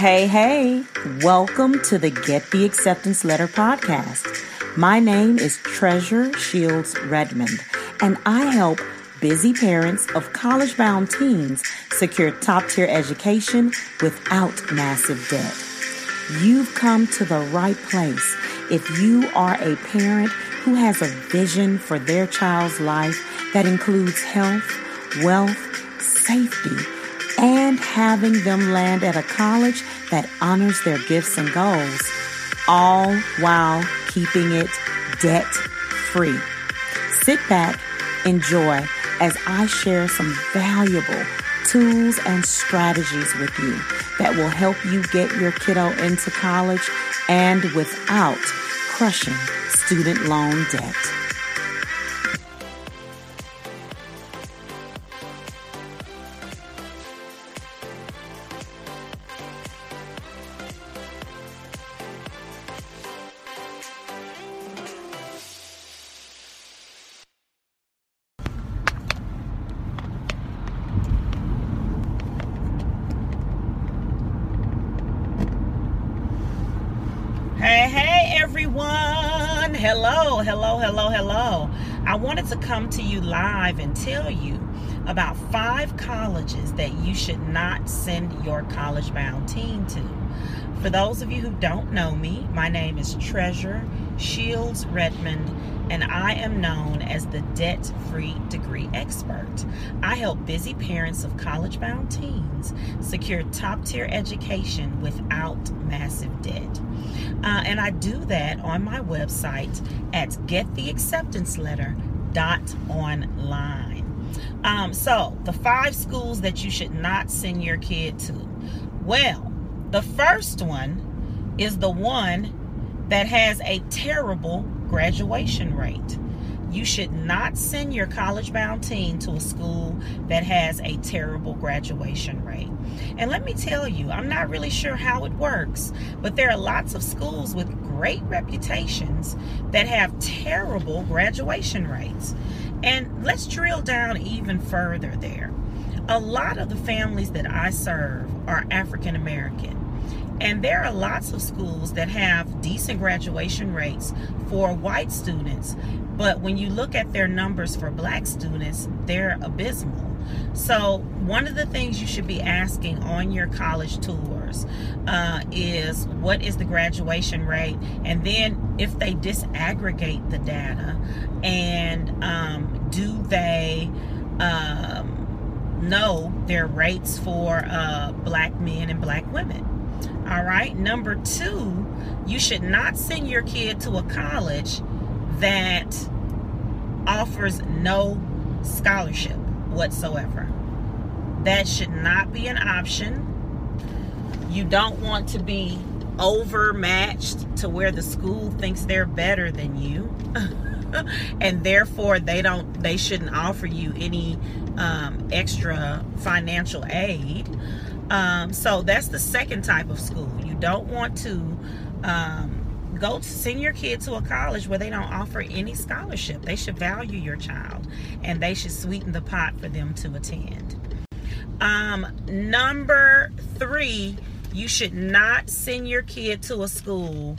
Hey, hey, welcome to the Get the Acceptance Letter podcast. My name is Treasure Shields Redmond, and I help busy parents of college bound teens secure top tier education without massive debt. You've come to the right place if you are a parent who has a vision for their child's life that includes health, wealth, safety, and having them land at a college that honors their gifts and goals, all while keeping it debt free. Sit back, enjoy as I share some valuable tools and strategies with you that will help you get your kiddo into college and without crushing student loan debt. Everyone. Hello, hello, hello, hello. I wanted to come to you live and tell you about five colleges that you should not send your college bound teen to. For those of you who don't know me, my name is Treasure Shields Redmond, and I am known as the debt free degree expert. I help busy parents of college bound teens secure top tier education without massive debt. Uh, and I do that on my website at gettheacceptanceletter.online. Um, so, the five schools that you should not send your kid to. Well, the first one is the one that has a terrible graduation rate. You should not send your college bound teen to a school that has a terrible graduation rate. And let me tell you, I'm not really sure how it works, but there are lots of schools with great reputations that have terrible graduation rates. And let's drill down even further there. A lot of the families that I serve are African American. And there are lots of schools that have decent graduation rates for white students, but when you look at their numbers for black students, they're abysmal. So, one of the things you should be asking on your college tours uh, is what is the graduation rate? And then, if they disaggregate the data, and um, do they um, know their rates for uh, black men and black women? All right. Number two, you should not send your kid to a college that offers no scholarship whatsoever. That should not be an option. You don't want to be overmatched to where the school thinks they're better than you. and therefore they don't they shouldn't offer you any um, extra financial aid. Um, so that's the second type of school. You don't want to um, go to send your kid to a college where they don't offer any scholarship. They should value your child and they should sweeten the pot for them to attend. Um, number three you should not send your kid to a school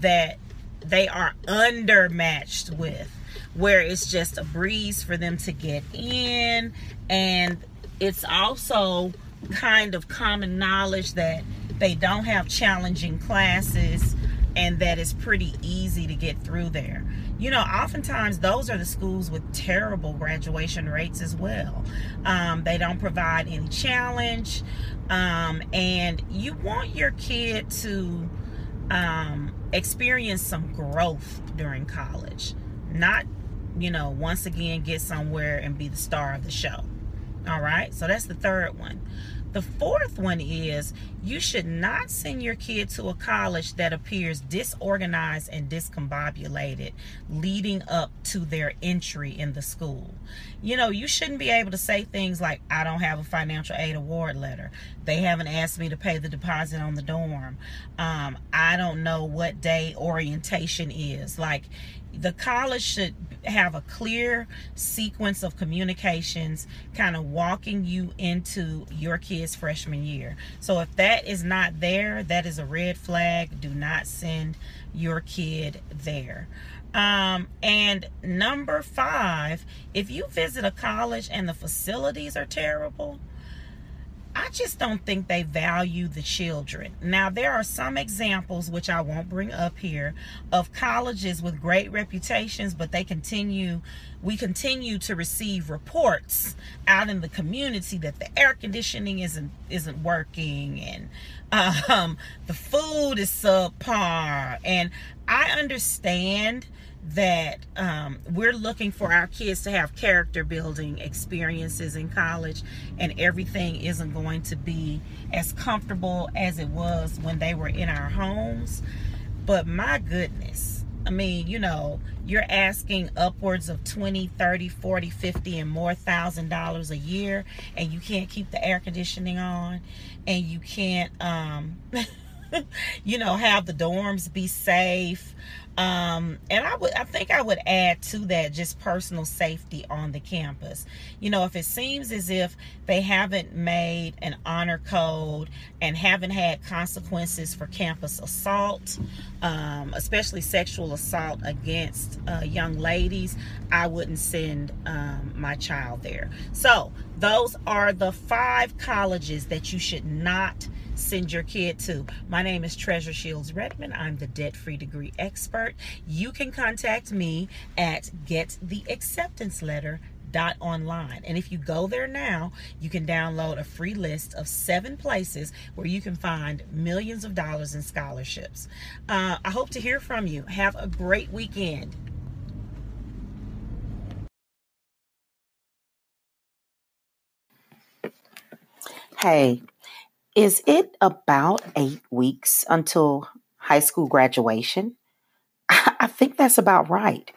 that they are undermatched with, where it's just a breeze for them to get in. And it's also kind of common knowledge that they don't have challenging classes and that it's pretty easy to get through there. You know, oftentimes those are the schools with terrible graduation rates as well. Um, they don't provide any challenge, um, and you want your kid to um, experience some growth during college, not, you know, once again get somewhere and be the star of the show. All right, so that's the third one. The fourth one is you should not send your kid to a college that appears disorganized and discombobulated leading up to their entry in the school. You know, you shouldn't be able to say things like, I don't have a financial aid award letter. They haven't asked me to pay the deposit on the dorm. Um, I don't know what day orientation is. Like, the college should have a clear sequence of communications kind of walking you into your kid's freshman year. So if that is not there, that is a red flag. Do not send your kid there. Um, and number five, if you visit a college and the facilities are terrible, I just don't think they value the children. Now, there are some examples, which I won't bring up here, of colleges with great reputations, but they continue, we continue to receive reports out in the community that the air conditioning isn't isn't working and um, the food is subpar. And I understand that um, we're looking for our kids to have character building experiences in college and everything isn't going to be as comfortable as it was when they were in our homes. But my goodness i mean you know you're asking upwards of 20 30 40 50 and more thousand dollars a year and you can't keep the air conditioning on and you can't um you know have the dorms be safe um, and I would, I think I would add to that just personal safety on the campus. You know, if it seems as if they haven't made an honor code and haven't had consequences for campus assault, um, especially sexual assault against uh, young ladies, I wouldn't send um, my child there. So those are the five colleges that you should not send your kid to. My name is Treasure Shields Redmond. I'm the debt free degree expert. You can contact me at gettheacceptanceletter.online. And if you go there now, you can download a free list of seven places where you can find millions of dollars in scholarships. Uh, I hope to hear from you. Have a great weekend. Hey, is it about eight weeks until high school graduation? I think that's about right.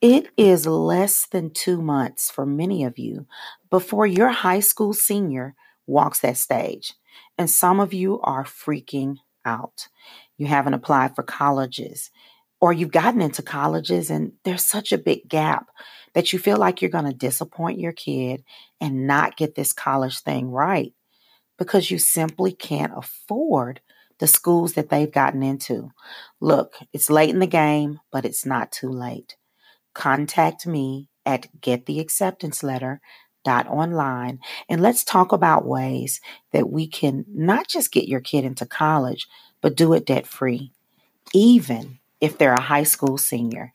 It is less than two months for many of you before your high school senior walks that stage. And some of you are freaking out. You haven't applied for colleges, or you've gotten into colleges and there's such a big gap that you feel like you're going to disappoint your kid and not get this college thing right because you simply can't afford the schools that they've gotten into. Look, it's late in the game, but it's not too late. Contact me at gettheacceptanceletter.online and let's talk about ways that we can not just get your kid into college, but do it debt free, even if they're a high school senior.